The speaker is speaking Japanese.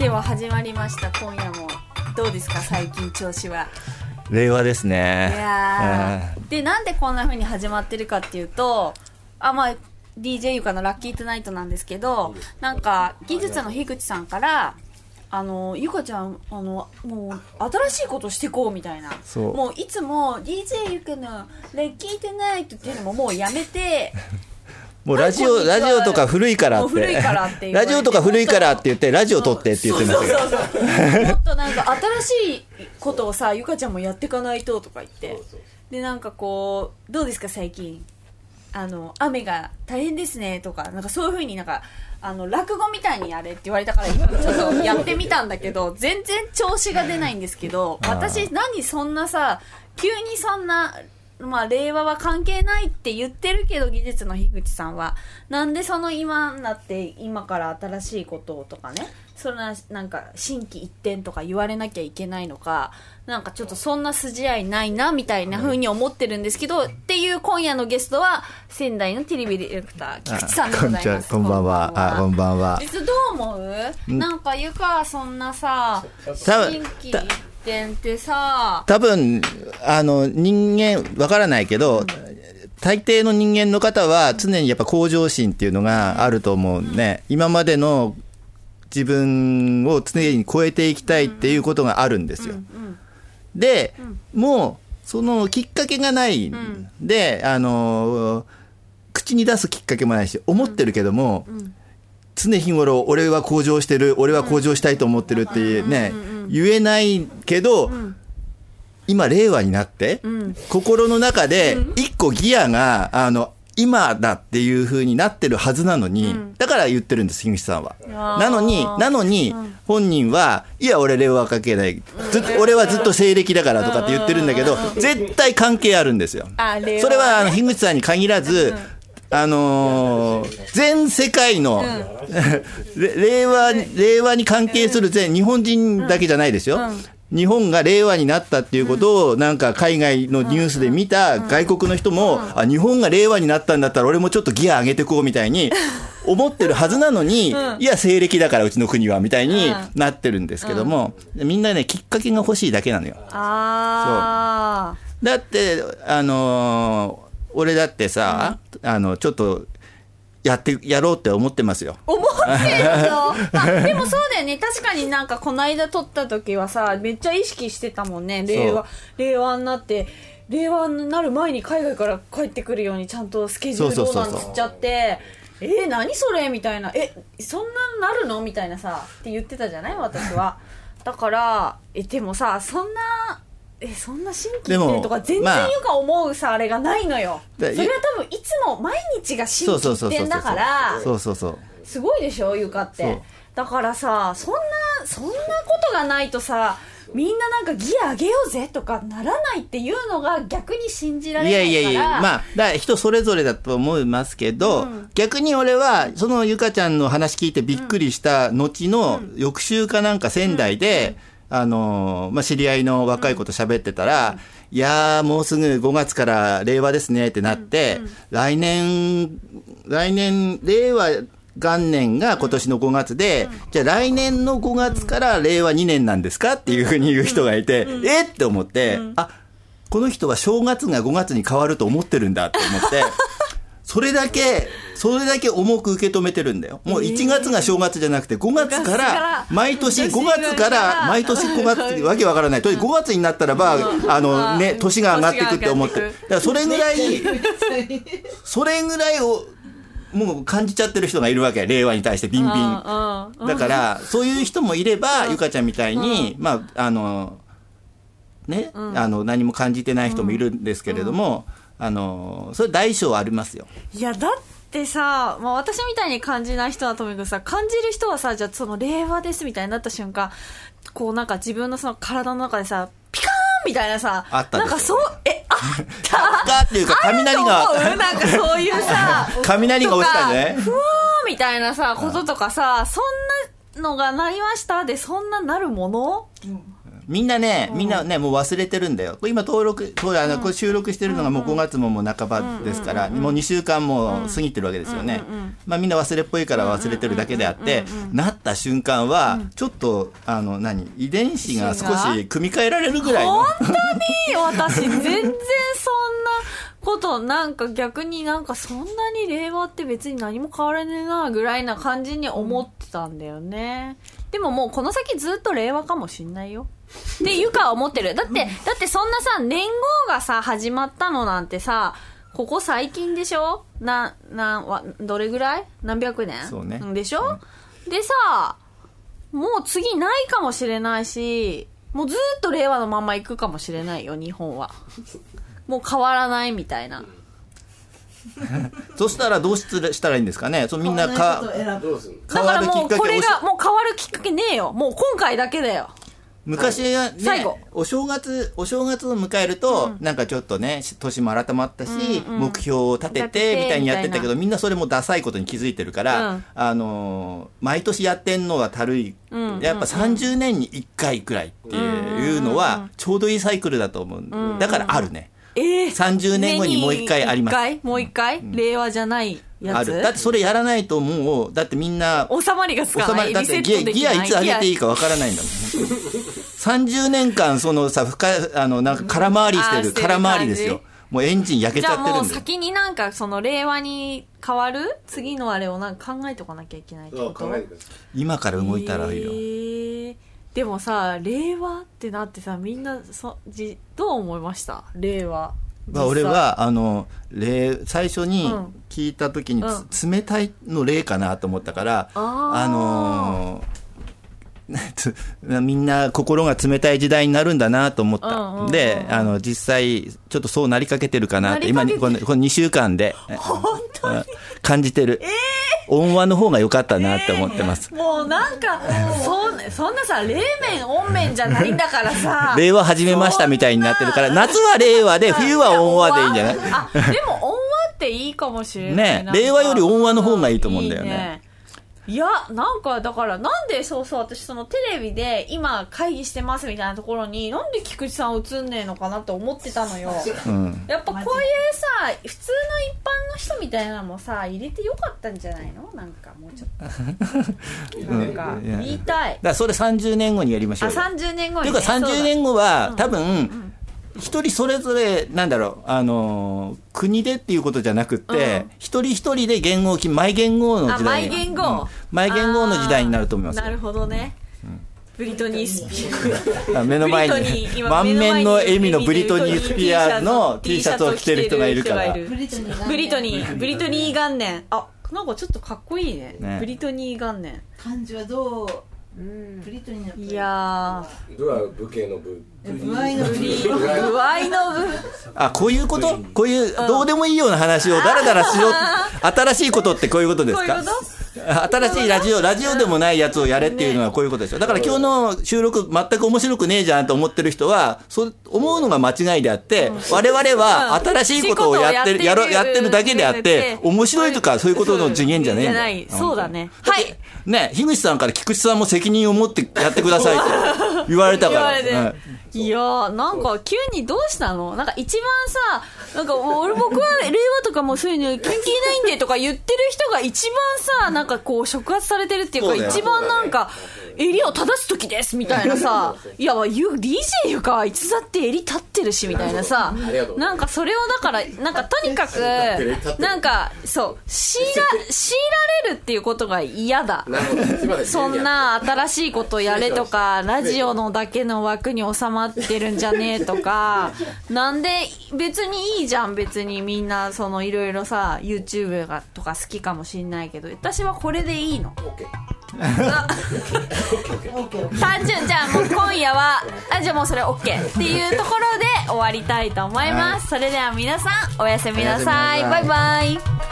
では始まりました。今夜もどうですか？最近調子は。令和ですいね。やー。でなんでこんな風に始まってるかっていうとあまあ DJ ゆかのラッキートゥナイトなんですけどなんか技術の樋口さんからあのゆかちゃんあのもう新しいことしてこうみたいな。もういつも DJ ゆかのラッキートゥナイトっていうのももうやめてもうラジオ、ラジオとか古いからって。古いからってラジオとか古いからって言って、ラジオ撮ってって言ってましたけど。そうそうそうもっとなんか新しいことをさゆかちゃんもやっていかないととか言ってでなんかこうどうですか最近？あの雨が大変ですねとかなんかそういうふうになんかあの落語みたいにやれって言われたから今ちょっとやってみたんだけど全然調子が出ないんですけど私何そんなさ急にそんなまあ、令和は関係ないって言ってるけど技術の樋口さんは。なんでその今になって今から新しいことをとかね。そんななんか心機一転とか言われなきゃいけないのか。なんかちょっとそんな筋合いないなみたいな風に思ってるんですけど、っていう今夜のゲストは仙台のテレビディレクター菊池さんでございます。こんばんは。あ、こんばんは。実どう思う？なんかゆかはそんなさ多分心機一転ってさ多分、あの、人間、わからないけど、大抵の人間の方は常にやっぱ向上心っていうのがあると思うね。今までの自分を常に超えていきたいっていうことがあるんですよ。で、もう、そのきっかけがないで、あの、口に出すきっかけもないし、思ってるけども、常日頃、俺は向上してる、俺は向上したいと思ってるっていうね、言えないけど、今、令和になって、心の中で、一個ギアが、あの、今だっていう風になってるはずなのに、だから言ってるんです、樋口さんは。なのに、なのに、本人は、いや、俺令和関係ない。ずっと、俺はずっと西暦だからとかって言ってるんだけど、絶対関係あるんですよ。それは、あの、樋口さんに限らず、あのー全世界の、れ令和、令和に関係する全日本人だけじゃないですよ。日本が令和になったっていうことを、なんか海外のニュースで見た外国の人も、あ、日本が令和になったんだったら俺もちょっとギア上げてこうみたいに 思ってるはずなのに、いや、西暦だからうちの国はみたいになってるんですけども、みんなね、きっかけが欲しいだけなのよ。あだって、あのー俺だってさ、あの、ちょっと、やって、やろうって思ってますよ。思ってるよあでもそうだよね。確かになんかこの間撮った時はさめっちゃ意識してたもんね。令和令和になって令和になる前に海外から帰ってくるようにちゃんとスケジュールをそうそうそうそう。なんつっちゃってえー、何それ？みたいなえそんなんなるの？みたいなさって言ってたじゃない？私は。だからえでもさそんなえそんな新規ってとか全然まあよか思うさあれがないのよ。そでれは多分いつも毎日が新規。一点だからそうそうそう。すごいでしょ床っそう。てだからさそんなそんなことがないとさみんななんかギア上げようぜとかならないっていうのが逆に信じられいないから。やいやいや、まあ、だ人それぞれだと思いますけど、逆に俺は、そのゆかちゃんの話聞いてびっくりした後の翌週かなんか仙台で、あのー、まあ、知り合いの若い子と喋ってたら、いやー、もうすぐ5月から令和ですねってなって、来年、来年、令和元年が今年の5月で、じゃあ来年の5月から令和2年なんですかっていうふうに言う人がいて、えっ？て思って、あ、この人は正月が5月に変わると思ってるんだって思って、それだけ、それだけ重く受け止めてるんだよ。もう1月が正月じゃなくて5月か5月からら、毎年5年月から、毎年5月、わけわからない。とにかく5月になったらば、あのね、年が上がっていくって思ってる。だからそれぐらい、それぐらいを、もう感じちゃってる人がいるわけ。令和に対してビンビン。うんうん。だから、そういう人もいれば、ゆかちゃんみたいに、まあ、あの、ね、あの、何も感じてない人もいるんですけれども、あの、それ大小ありますよ。いやだってさ、まあ、私みたいに感じない人はともかくさ感じる人はさじゃあその令和ですみたいになった瞬間こうなんか自分のその体の中でさピカーンみたいなさあったなんかそうえあった。かっていうか、雷が、なんかそういうさ 雷が落ちたんね。ふわーみたいなさこととかさそんなのがなりましたでそんななるもの？みんなね、みんなね、もう忘れてるんだよ。今登録、あの、これ収録してるのがもう5月ももう半ばですから、もう2週間も過ぎてるわけですよね。まあみんな忘れっぽいから忘れてるだけであって、なった瞬間は、ちょっと、あの、何、遺伝子が少し組み替えられるぐらいの。本当に？私全然そことなんか逆になんかそんなに令和って別に何も変わらねえなぐらいな感じに思ってたんだよね、でももうこの先ずっと令和かもしんないよ。っていうか思ってる。だってだってそんなさ年号がさ始まったのなんてさここ最近でしょ？な、な、わどれぐらい？何百年？そうね。でしょ、でさ、もう次ないかもしれないし、もうずっと令和のまま行くかもしれないよ、日本は。もう変わらないみたいな。そしたらどうしたらいいんですかね？そうみんなか、だからもうこれ変わるきっかけをがもう変わるきっかけねえよ。もう今回だけだよ。昔はね最後、お正月、お正月を迎えると、なんかちょっとね、し年も改まったし、目標を立て立てみたいにやってたけみど、みんなそれもダサいことに気づいてるから、うんあのー、毎年やってんのはたるい。やっぱ30年に1回くらいっていうのは、ちょうどいいサイクルだと思う。だからあるね。ええ30年後にもう一回あります。もう一回、令和じゃないやつ？ある。だってそれやらないともう、だってみんな、収まりがつかない。だってギギアいつ上げていいかわからないんだもん。30年間、そのさ、深い、あの、なんか空回りしてる、空回りですよ。もうエンジン焼けちじゃってるんで。先になんかその令和に変わる？次のあれをなんか考えとかなきゃいけないってこと？今から動いたらいいよ。えーでもさ令和ってなってさみんなそじどう思いました？令和。まあ、俺は、あの、例、最初にうん。聞いた時にうん。つ、冷たいの例かなと思ったから、あのーつ みんな心が冷たい時代になるんだなと思った。うんうんうんうん。で、あの、実際、ちょっとそうなりかけてるかなって、今このこの2週間で、うん 感じてる。温和の方が良かったなって思ってます。もうなんかそんそんなさ冷麺温麺じゃないんだからさ。令和始めましたみたいになってるから、夏は令和で、冬は温和でいいんじゃない？あでも温和っていいかもしれないね令和より温和の方がいいと思うんだよね。いいね。いやなんかだからなんでそうそう私そのテレビで今会議してますみたいなところになんで菊池さん映んねえのかなって思ってたのよ。うん。やっぱこういうさ普通の一般の人みたいなのもさ入れてよかったんじゃないの？なんかもうちょっと。なんか言いたい。だからそれ30年後にやりましあょうよ。30年後というかにねそうだ。30年後は、多分、一人それぞれ、なんだろう、あのー、国でっていうことじゃなくって、一人一人で言語をマイ言語の時代マイ言語。うん。マイ言語の時代になると思いますなるほどね、ブリトニー・スピア。あ目の前に満面の笑みのブリトニー・スピアーズの T シャツを着てる人がいるから。ブリトニー。ブリトニー元年。あなんかちょっとかっこいいね。ね。ブリトニー元年。漢字はどう？ブリトニーのいやドは武家の武具合のブリー具合の部。あ、こういうこと？こういう、どうでもいいような話をだらだらしろ、新しいことってこういうことですか？こういうこ新しいラジオ、ラジオでもないやつをやれっていうのはこういうことですよ。だから今日の収録全く面白くねえじゃんと思ってる人は、そう思うのが間違いであって、我々は新しいことをやってる、やろ、やってるだけであって、面白いとかそういうことの次元じゃねえんだじゃない。そうだねはいね、樋口さんから菊池さんも責任を持ってやってくださいって言われたから。いやーなんか急にどうしたの？なんか一番さなんか俺僕は令和とかもうそういうの関係ないんでとか言ってる人が一番さなんかこう触発されてるっていうか一番なんか襟を正す時ですみたいなさいやゆ DJ ゆかはいつだって襟立ってるしみたいなさなんかそれをだからなんかとにかくなんかそう強いら強いられるっていうことが嫌だ。そんな新しいことやれとか、ラジオのだけの枠に収まってるんじゃねえとか、なんで別にいいじゃん、別にみんな、そのいろいろさ、YouTube がとか好きかもしんないけど、私はこれでいいの。オッケー単純、じゃあもう今夜は、あ、じゃあもうそれ OK っていうところで終わりたいと思います。それでは皆さん。おやすみなさいバイバイ。